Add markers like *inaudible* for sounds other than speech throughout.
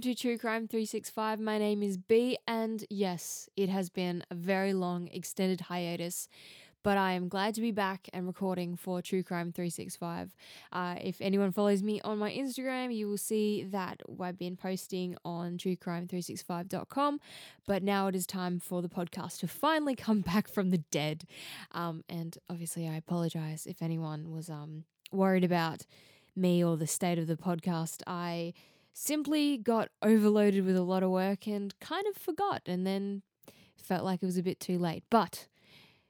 welcome to True Crime 365. My name is Bee, and yes, it has been a very long, extended hiatus, but I am glad to be back and recording for True Crime 365. Uh, if anyone follows me on my Instagram, you will see that I've been posting on truecrime365.com, but now it is time for the podcast to finally come *laughs* back from the dead. Um, and obviously, I apologize if anyone was um, worried about me or the state of the podcast. I simply got overloaded with a lot of work and kind of forgot and then felt like it was a bit too late. But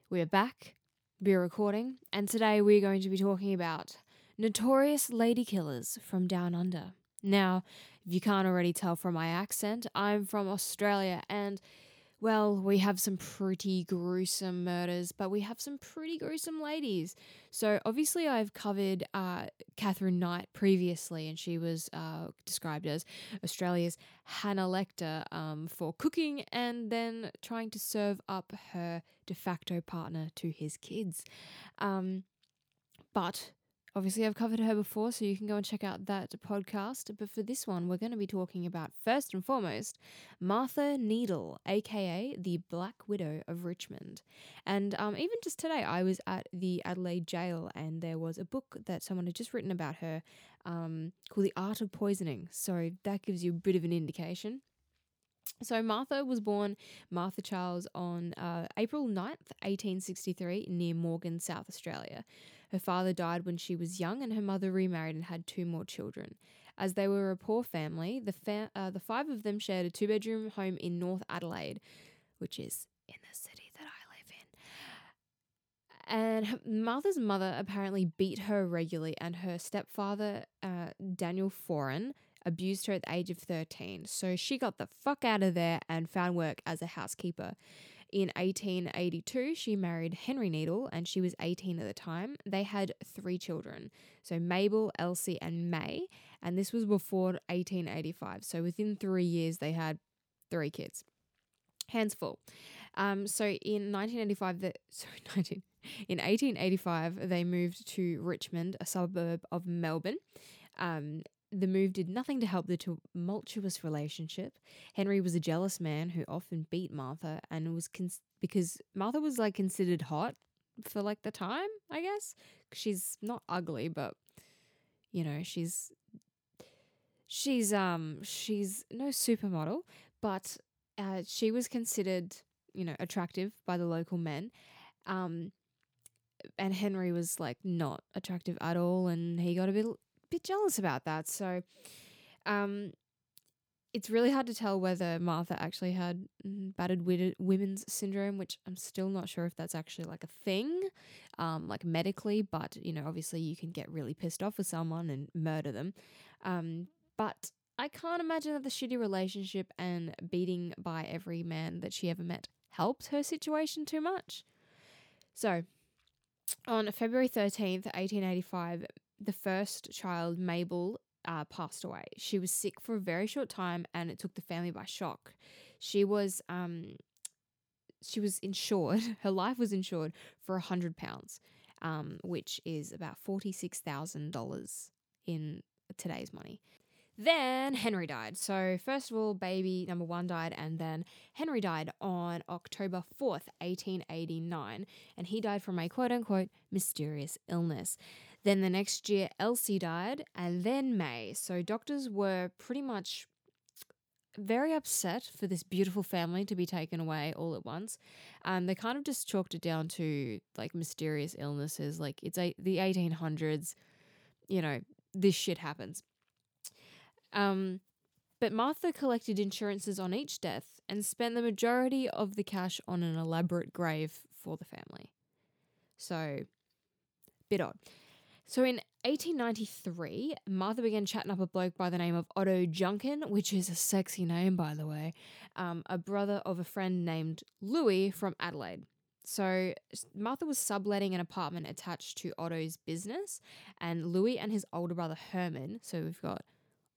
we're back, we're recording, and today we're going to be talking about notorious lady killers from down under. Now, if you can't already tell from my accent, I'm from Australia and well, we have some pretty gruesome murders, but we have some pretty gruesome ladies. So, obviously, I've covered uh, Katherine Knight previously, and she was uh, described as Australia's Hannah Lecter um, for cooking and then trying to serve up her de facto partner to his kids. Um, but Obviously, I've covered her before, so you can go and check out that podcast. But for this one, we're going to be talking about first and foremost Martha Needle, aka the Black Widow of Richmond. And um, even just today, I was at the Adelaide jail and there was a book that someone had just written about her um, called The Art of Poisoning. So that gives you a bit of an indication. So, Martha was born Martha Charles on uh, April 9th, 1863, near Morgan, South Australia. Her father died when she was young, and her mother remarried and had two more children. As they were a poor family, the, fa- uh, the five of them shared a two bedroom home in North Adelaide, which is in the city that I live in. And mother's mother apparently beat her regularly, and her stepfather, uh, Daniel Foran, abused her at the age of 13. So she got the fuck out of there and found work as a housekeeper. In 1882, she married Henry Needle and she was 18 at the time. They had three children. So Mabel, Elsie, and May. And this was before 1885. So within three years, they had three kids. Hands full. Um, so in 1985, the, *laughs* sorry, 19, in 1885, they moved to Richmond, a suburb of Melbourne. Um, the move did nothing to help the tumultuous relationship. Henry was a jealous man who often beat Martha and was cons- because Martha was like considered hot for like the time, I guess. She's not ugly, but you know, she's she's um she's no supermodel, but uh, she was considered, you know, attractive by the local men. Um and Henry was like not attractive at all and he got a bit bit jealous about that. So, um, it's really hard to tell whether Martha actually had mm, battered women's syndrome, which I'm still not sure if that's actually like a thing, um, like medically. But you know, obviously, you can get really pissed off with someone and murder them. Um, but I can't imagine that the shitty relationship and beating by every man that she ever met helped her situation too much. So, on February 13th, 1885, the first child, Mabel, uh, passed away. She was sick for a very short time, and it took the family by shock. She was um, she was insured. *laughs* Her life was insured for a hundred pounds, um, which is about forty six thousand dollars in today's money. Then Henry died. So, first of all, baby number one died, and then Henry died on October 4th, 1889, and he died from a quote unquote mysterious illness. Then the next year, Elsie died, and then May. So doctors were pretty much very upset for this beautiful family to be taken away all at once. Um, they kind of just chalked it down to like mysterious illnesses. Like it's a, the 1800s, you know, this shit happens. Um, but Martha collected insurances on each death and spent the majority of the cash on an elaborate grave for the family. So, bit odd. So in 1893, Martha began chatting up a bloke by the name of Otto Junkin, which is a sexy name, by the way, um, a brother of a friend named Louis from Adelaide. So Martha was subletting an apartment attached to Otto's business, and Louis and his older brother Herman. So we've got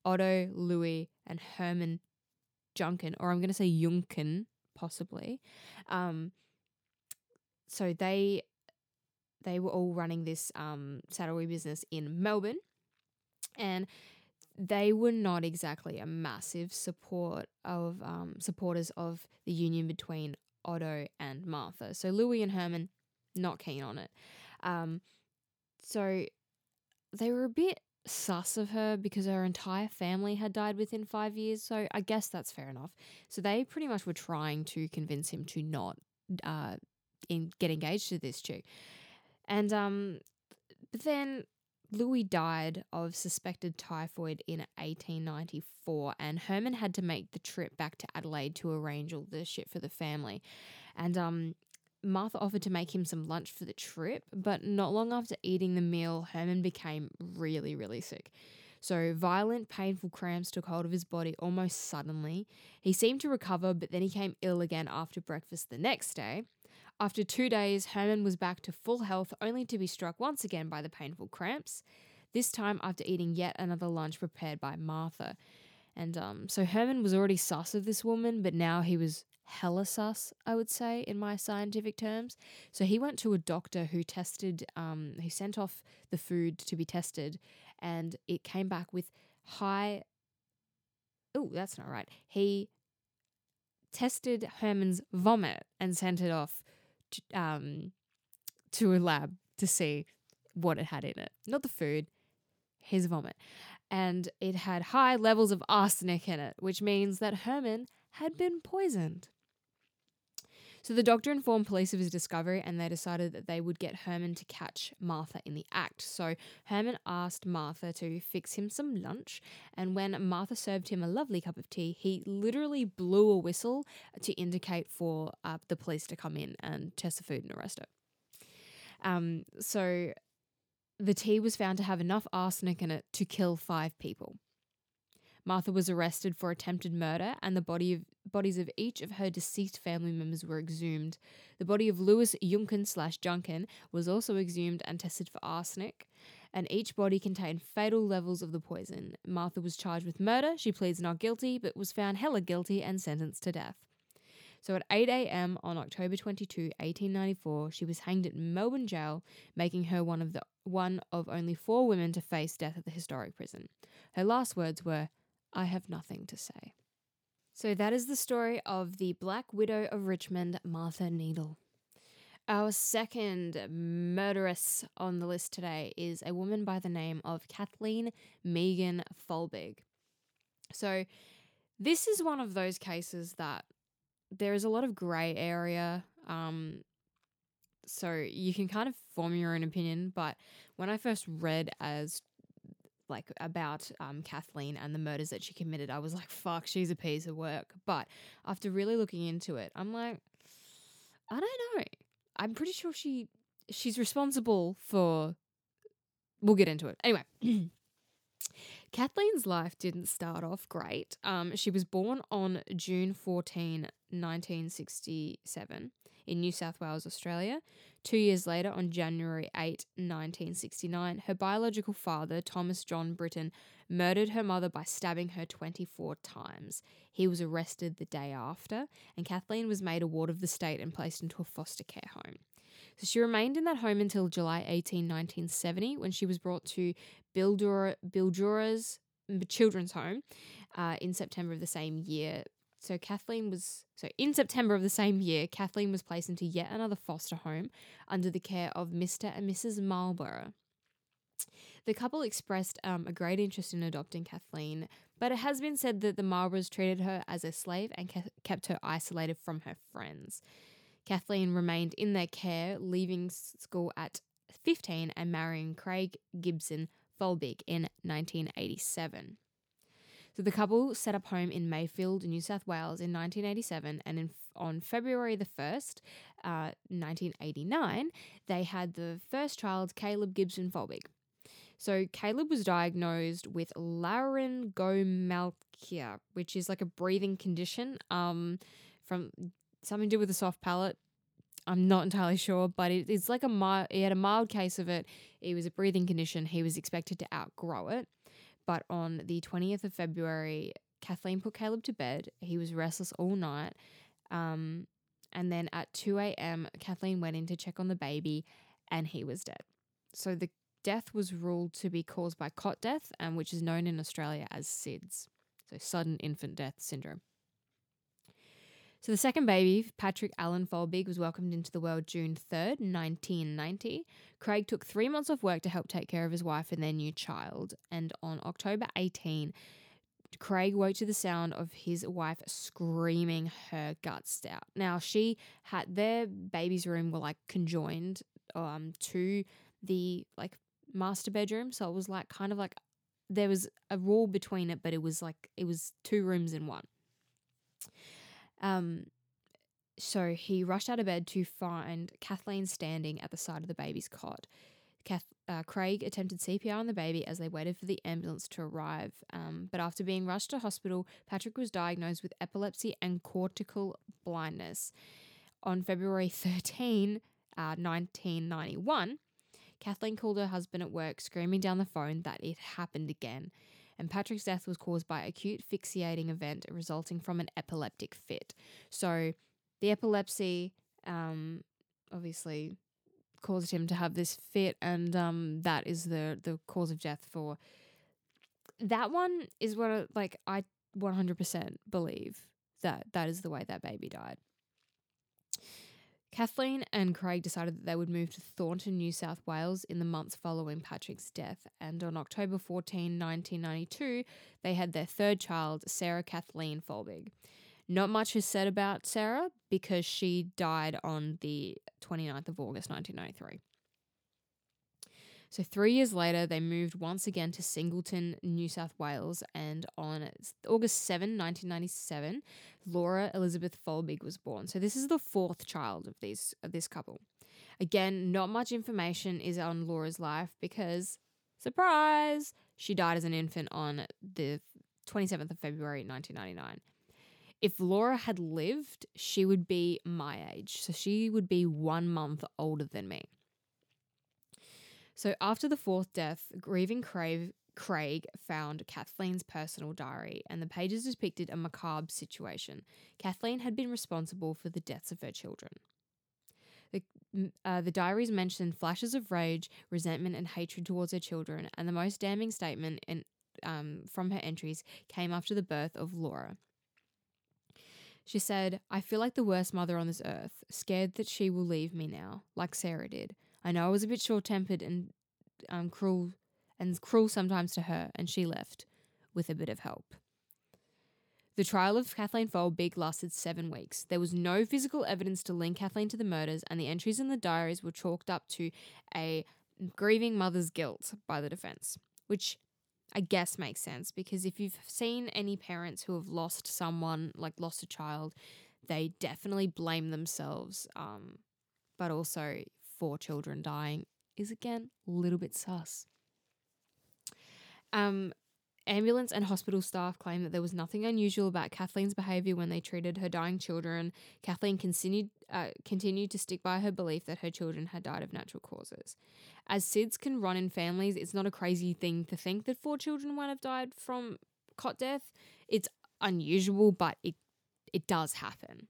Otto, Louis, and Herman Junkin, or I'm going to say Junkin, possibly. Um, so they they were all running this um, saddlery business in Melbourne. And they were not exactly a massive support of um, supporters of the union between Otto and Martha. So Louis and Herman not keen on it. Um, so they were a bit sus of her because her entire family had died within five years. So I guess that's fair enough. So they pretty much were trying to convince him to not uh, in, get engaged to this chick. And um, but then Louis died of suspected typhoid in 1894, and Herman had to make the trip back to Adelaide to arrange all the shit for the family. And um, Martha offered to make him some lunch for the trip, but not long after eating the meal, Herman became really, really sick. So, violent, painful cramps took hold of his body almost suddenly. He seemed to recover, but then he came ill again after breakfast the next day. After two days, Herman was back to full health, only to be struck once again by the painful cramps, this time after eating yet another lunch prepared by Martha. And um, so Herman was already sus of this woman, but now he was hella sus, I would say, in my scientific terms. So he went to a doctor who tested, um, who sent off the food to be tested, and it came back with high. Oh, that's not right. He tested Herman's vomit and sent it off um, to a lab to see what it had in it. Not the food, his vomit. And it had high levels of arsenic in it, which means that Herman had been poisoned. So the doctor informed police of his discovery and they decided that they would get Herman to catch Martha in the act. So Herman asked Martha to fix him some lunch, and when Martha served him a lovely cup of tea, he literally blew a whistle to indicate for uh, the police to come in and test the food and arrest her. Um, so the tea was found to have enough arsenic in it to kill five people. Martha was arrested for attempted murder, and the body of, bodies of each of her deceased family members were exhumed. The body of Lewis Junken slash Junkin was also exhumed and tested for arsenic, and each body contained fatal levels of the poison. Martha was charged with murder. She pleads not guilty, but was found hella guilty and sentenced to death. So at 8 a.m. on October 22, 1894, she was hanged at Melbourne jail, making her one of the one of only four women to face death at the historic prison. Her last words were, I have nothing to say. So that is the story of the Black Widow of Richmond, Martha Needle. Our second murderess on the list today is a woman by the name of Kathleen Megan Folbig. So, this is one of those cases that there is a lot of grey area. Um, so, you can kind of form your own opinion. But when I first read as like about um, Kathleen and the murders that she committed, I was like, fuck, she's a piece of work. But after really looking into it, I'm like, I don't know. I'm pretty sure she she's responsible for. We'll get into it anyway. *clears throat* Kathleen's life didn't start off great. Um, she was born on June 14, 1967, in New South Wales, Australia. Two years later, on January 8, 1969, her biological father, Thomas John Britton, murdered her mother by stabbing her 24 times. He was arrested the day after, and Kathleen was made a ward of the state and placed into a foster care home. So she remained in that home until July 18, 1970, when she was brought to Bidura, Bidura's children's home uh, in September of the same year so Kathleen was so in September of the same year, Kathleen was placed into yet another foster home under the care of Mr. and Mrs. Marlborough. The couple expressed um, a great interest in adopting Kathleen, but it has been said that the Marlboroughs treated her as a slave and ke- kept her isolated from her friends. Kathleen remained in their care, leaving school at 15 and marrying Craig Gibson Folbig in 1987. So the couple set up home in Mayfield, New South Wales in 1987, and in, on February the 1st, uh, 1989, they had the first child, Caleb Gibson Folbig. So Caleb was diagnosed with laryngomalacia, which is like a breathing condition um, from something to do with the soft palate. I'm not entirely sure, but it, it's like a mild, he had a mild case of it. It was a breathing condition. He was expected to outgrow it. But on the 20th of February, Kathleen put Caleb to bed. He was restless all night. Um, and then at 2 a.m., Kathleen went in to check on the baby and he was dead. So the death was ruled to be caused by cot death, um, which is known in Australia as SIDS, so sudden infant death syndrome. So the second baby, Patrick Allen Folbig, was welcomed into the world June 3rd, 1990. Craig took three months off work to help take care of his wife and their new child. And on October 18, Craig woke to the sound of his wife screaming her guts out. Now, she had their baby's room were like conjoined um, to the like master bedroom. So it was like kind of like there was a wall between it, but it was like it was two rooms in one. Um, so he rushed out of bed to find Kathleen standing at the side of the baby's cot. Kath, uh, Craig attempted CPR on the baby as they waited for the ambulance to arrive. Um, but after being rushed to hospital, Patrick was diagnosed with epilepsy and cortical blindness. On February *laughs* 13, uh, 1991, Kathleen called her husband at work, screaming down the phone that it happened again and Patrick's death was caused by acute fixating event resulting from an epileptic fit. So the epilepsy um, obviously caused him to have this fit, and um, that is the the cause of death for that one. Is what like I one hundred percent believe that that is the way that baby died. Kathleen and Craig decided that they would move to Thornton, New South Wales in the months following Patrick's death. And on October 14, 1992, they had their third child, Sarah Kathleen Folbig. Not much is said about Sarah because she died on the 29th of August, 1993. So, three years later, they moved once again to Singleton, New South Wales, and on August 7, 1997, Laura Elizabeth Folbig was born. So, this is the fourth child of these of this couple. Again, not much information is on Laura's life because, surprise, she died as an infant on the 27th of February 1999. If Laura had lived, she would be my age. So she would be one month older than me. So after the fourth death, grieving Craig, Craig found Kathleen's personal diary, and the pages depicted a macabre situation. Kathleen had been responsible for the deaths of her children. The, uh, the diaries mentioned flashes of rage, resentment, and hatred towards her children, and the most damning statement in, um, from her entries came after the birth of Laura. She said, I feel like the worst mother on this earth, scared that she will leave me now, like Sarah did. I know I was a bit short tempered and um, cruel and cruel sometimes to her, and she left with a bit of help. The trial of Kathleen Folbig lasted seven weeks. There was no physical evidence to link Kathleen to the murders, and the entries in the diaries were chalked up to a grieving mother's guilt by the defense, which I guess makes sense because if you've seen any parents who have lost someone, like lost a child, they definitely blame themselves. Um, but also, four children dying is again a little bit sus. Um, ambulance and hospital staff claim that there was nothing unusual about Kathleen's behavior when they treated her dying children. Kathleen continued uh, continued to stick by her belief that her children had died of natural causes. As SIDS can run in families, it's not a crazy thing to think that four children might have died from cot death. It's unusual, but it it does happen.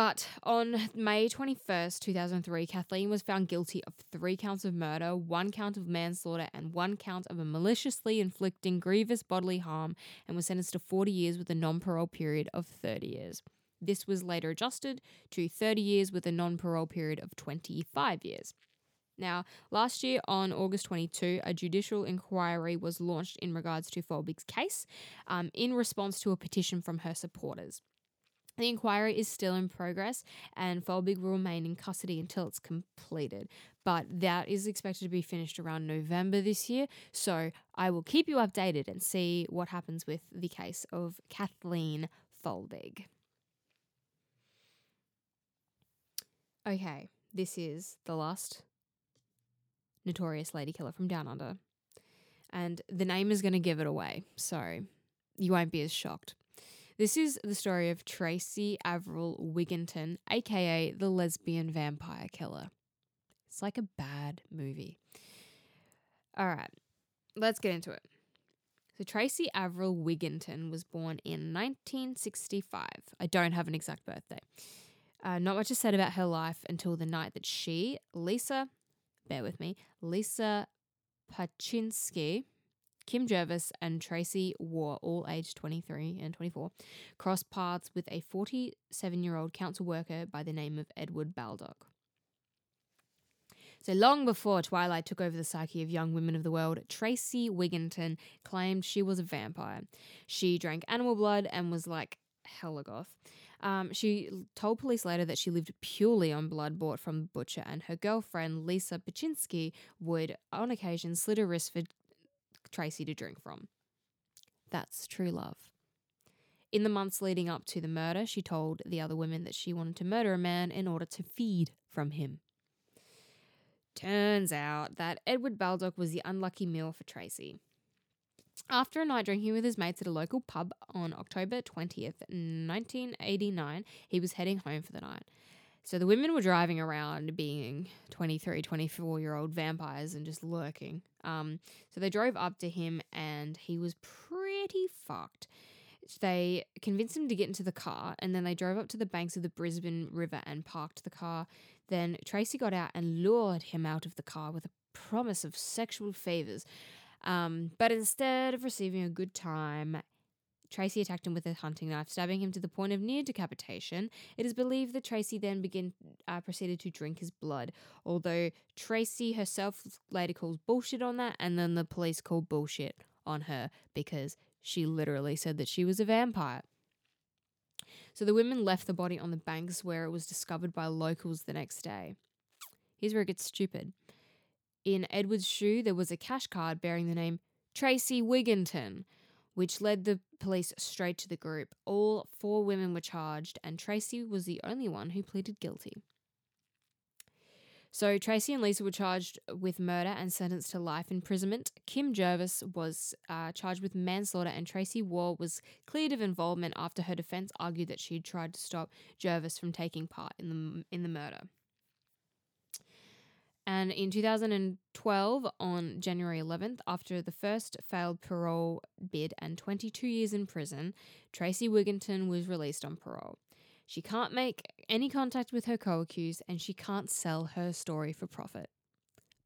But on May 21st, 2003, Kathleen was found guilty of three counts of murder, one count of manslaughter, and one count of maliciously inflicting grievous bodily harm, and was sentenced to 40 years with a non parole period of 30 years. This was later adjusted to 30 years with a non parole period of 25 years. Now, last year on August 22, a judicial inquiry was launched in regards to Folbig's case um, in response to a petition from her supporters. The inquiry is still in progress and Folbig will remain in custody until it's completed. But that is expected to be finished around November this year. So I will keep you updated and see what happens with the case of Kathleen Folbig. Okay, this is the last notorious lady killer from Down Under. And the name is going to give it away. So you won't be as shocked. This is the story of Tracy Averill Wigginton, aka the lesbian vampire killer. It's like a bad movie. All right, let's get into it. So, Tracy Averill Wigginton was born in 1965. I don't have an exact birthday. Uh, not much is said about her life until the night that she, Lisa bear with me, Lisa Ptaschinski, Kim Jervis, and Tracy Waugh, all aged 23 and 24, crossed paths with a 47 year old council worker by the name of Edward Baldock. So long before Twilight took over the psyche of young women of the world, Tracy Wigginton claimed she was a vampire. She drank animal blood and was like hella goth. Um, she told police later that she lived purely on blood bought from the butcher, and her girlfriend, Lisa Ptaschinski, would, on occasion, slit her wrist for Tracy to drink from. That's true love. In the months leading up to the murder, she told the other women that she wanted to murder a man in order to feed from him. Turns out that Edward Baldock was the unlucky meal for Tracy. After a night drinking with his mates at a local pub on October 20th, 1989, he was heading home for the night. So the women were driving around being 23, 24 year old vampires and just lurking. Um, so they drove up to him and he was pretty fucked. They convinced him to get into the car and then they drove up to the banks of the Brisbane River and parked the car. Then Tracy got out and lured him out of the car with a promise of sexual favors. Um, but instead of receiving a good time, Tracy attacked him with a hunting knife, stabbing him to the point of near decapitation. It is believed that Tracy then began uh, proceeded to drink his blood, although Tracy herself later calls bullshit on that, and then the police call bullshit on her because she literally said that she was a vampire. So the women left the body on the banks where it was discovered by locals the next day. Here's where it gets stupid. In Edward's shoe, there was a cash card bearing the name Tracy Wigginton, which led the police straight to the group. All four women were charged, and Tracy was the only one who pleaded guilty. So Tracy and Lisa were charged with murder and sentenced to life imprisonment. Kim Jervis was uh, charged with manslaughter, and Tracy Waugh was cleared of involvement after her defense argued that she had tried to stop Jervis from taking part in the in the murder. And in 2012, on January 11th, after the first failed parole bid and 22 years in prison, Tracy Wigginton was released on parole. She can't make any contact with her co accused and she can't sell her story for profit.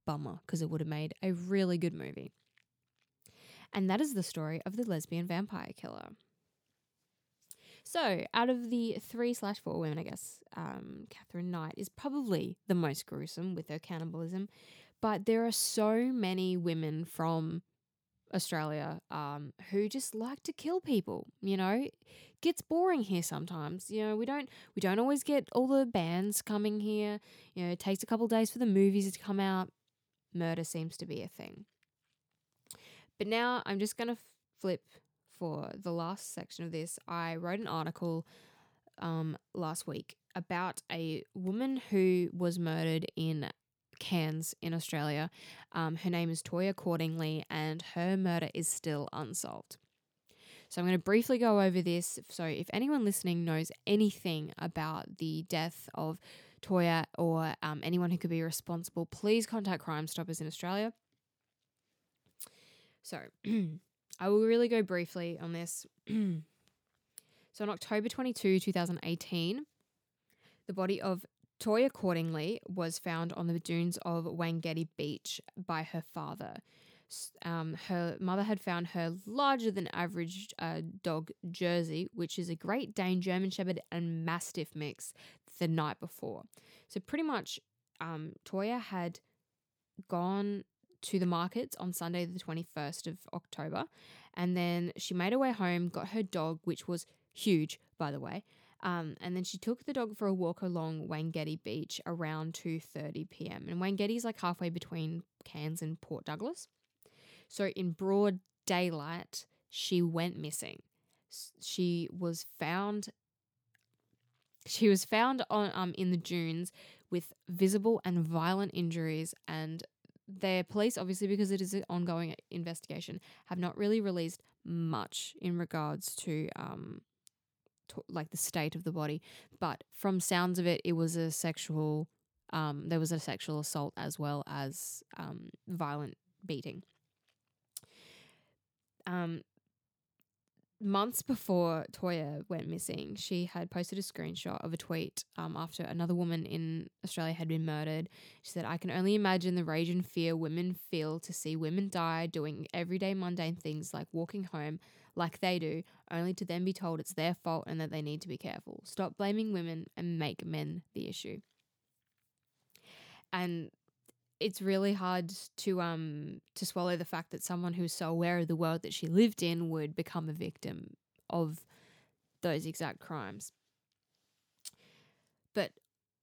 Bummer, because it would have made a really good movie. And that is the story of the lesbian vampire killer. So, out of the three slash four women, I guess, um, Katherine Knight is probably the most gruesome with her cannibalism. But there are so many women from Australia um, who just like to kill people. You know, gets boring here sometimes. You know, we don't we don't always get all the bands coming here. You know, it takes a couple days for the movies to come out. Murder seems to be a thing. But now I'm just gonna flip for the last section of this. I wrote an article um, last week about a woman who was murdered in Cairns in Australia. Um, her name is Toyah Cordingley, and her murder is still unsolved. So I'm going to briefly go over this. So if anyone listening knows anything about the death of Toyah or um, anyone who could be responsible, please contact Crime Stoppers in Australia. So *clears throat* I will really go briefly on this. so on October 22, 2018, the body of Toyah Cordingley was found on the dunes of Wangetti Beach by her father. Um, her mother had found her larger than average uh, dog Jersey, which is a Great Dane, German Shepherd, and Mastiff mix, the night before. So pretty much, um, Toyah had gone to the markets on Sunday, the 21st of October, and then she made her way home, got her dog, which was huge, by the way, um, and then she took the dog for a walk along Wangetti Beach around 2:30 p.m. And Wangetti is like halfway between Cairns and Port Douglas. So in broad daylight, she went missing. She was found she was found on um in the dunes with visible and violent injuries and the police obviously because it is an ongoing investigation have not really released much in regards to um to, like the state of the body. But from sounds of it, it was a sexual. Um, there was a sexual assault as well as um, violent beating. Um, months before Toyah went missing, she had posted a screenshot of a tweet um, after another woman in Australia had been murdered. She said, I can only imagine the rage and fear women feel to see women die doing everyday mundane things like walking home like they do, only to then be told it's their fault and that they need to be careful. Stop blaming women and make men the issue. And it's really hard to um to swallow the fact that someone who's so aware of the world that she lived in would become a victim of those exact crimes. But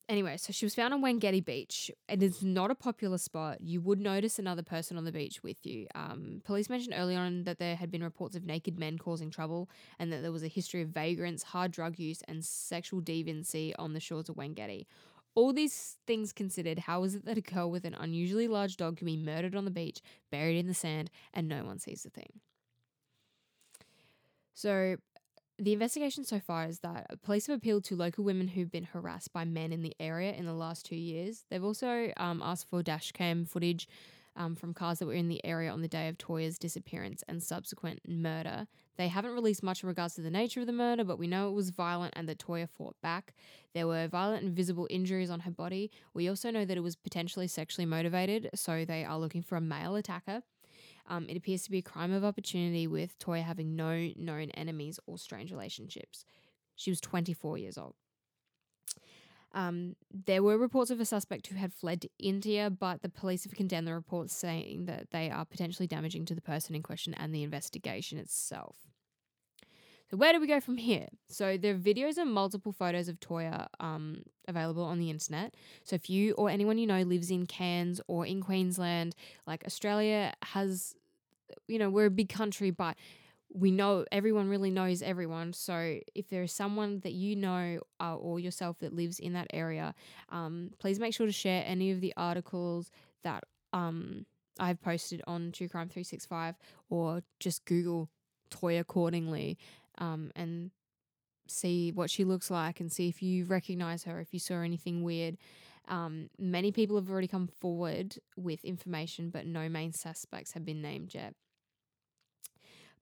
anyway, so she was found on Wangetti Beach. It is not a popular spot. You would notice another person on the beach with you. Um, police mentioned early on that there had been reports of naked men causing trouble and that there was a history of vagrants, hard drug use, and sexual deviancy on the shores of Wangetti. All these things considered, how is it that a girl with an unusually large dog can be murdered on the beach, buried in the sand, and no one sees the thing? So, the investigation so far is that police have appealed to local women who've been harassed by men in the area in the last two years. They've also um, asked for dash cam footage um, from cars that were in the area on the day of Toyah's disappearance and subsequent murder. They haven't released much in regards to the nature of the murder, but we know it was violent and that Toyah fought back. There were violent and visible injuries on her body. We also know that it was potentially sexually motivated, so they are looking for a male attacker. Um, it appears to be a crime of opportunity with Toyah having no known enemies or strange relationships. She was 24 years old. Um, there were reports of a suspect who had fled to India, but the police have condemned the reports, saying that they are potentially damaging to the person in question and the investigation itself. So where do we go from here? So there are videos and multiple photos of Toyah um, available on the internet. So if you or anyone you know lives in Cairns or in Queensland, like Australia has, you know, we're a big country, but we know everyone really knows everyone. So if there is someone that you know uh, or yourself that lives in that area, um, please make sure to share any of the articles that um, I've posted on True Crime 365 or just Google Toyah Cordingley um, and see what she looks like and see if you recognize her, if you saw anything weird. Um, many people have already come forward with information, but no main suspects have been named yet.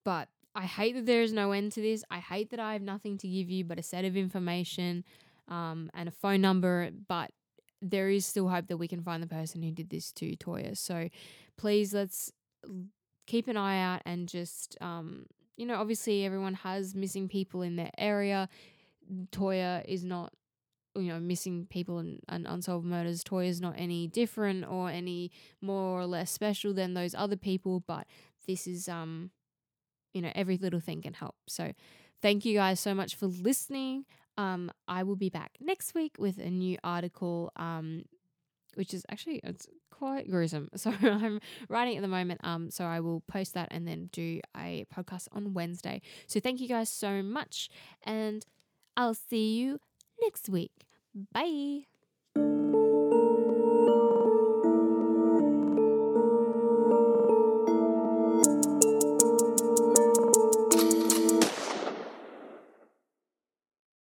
But I hate that there is no end to this. I hate that I have nothing to give you but a set of information um, and a phone number, but there is still hope that we can find the person who did this to Toyah. So please let's keep an eye out and just, um, you know, obviously everyone has missing people in their area. Toyah is not, you know, missing people and, and unsolved murders. Toyah is not any different or any more or less special than those other people, but this is, um, you know, every little thing can help. So thank you guys so much for listening. Um, I will be back next week with a new article, um, which is actually it's quite gruesome. *laughs* So I'm writing at the moment. Um, so I will post that and then do a podcast on Wednesday. So thank you guys so much, and I'll see you next week. Bye.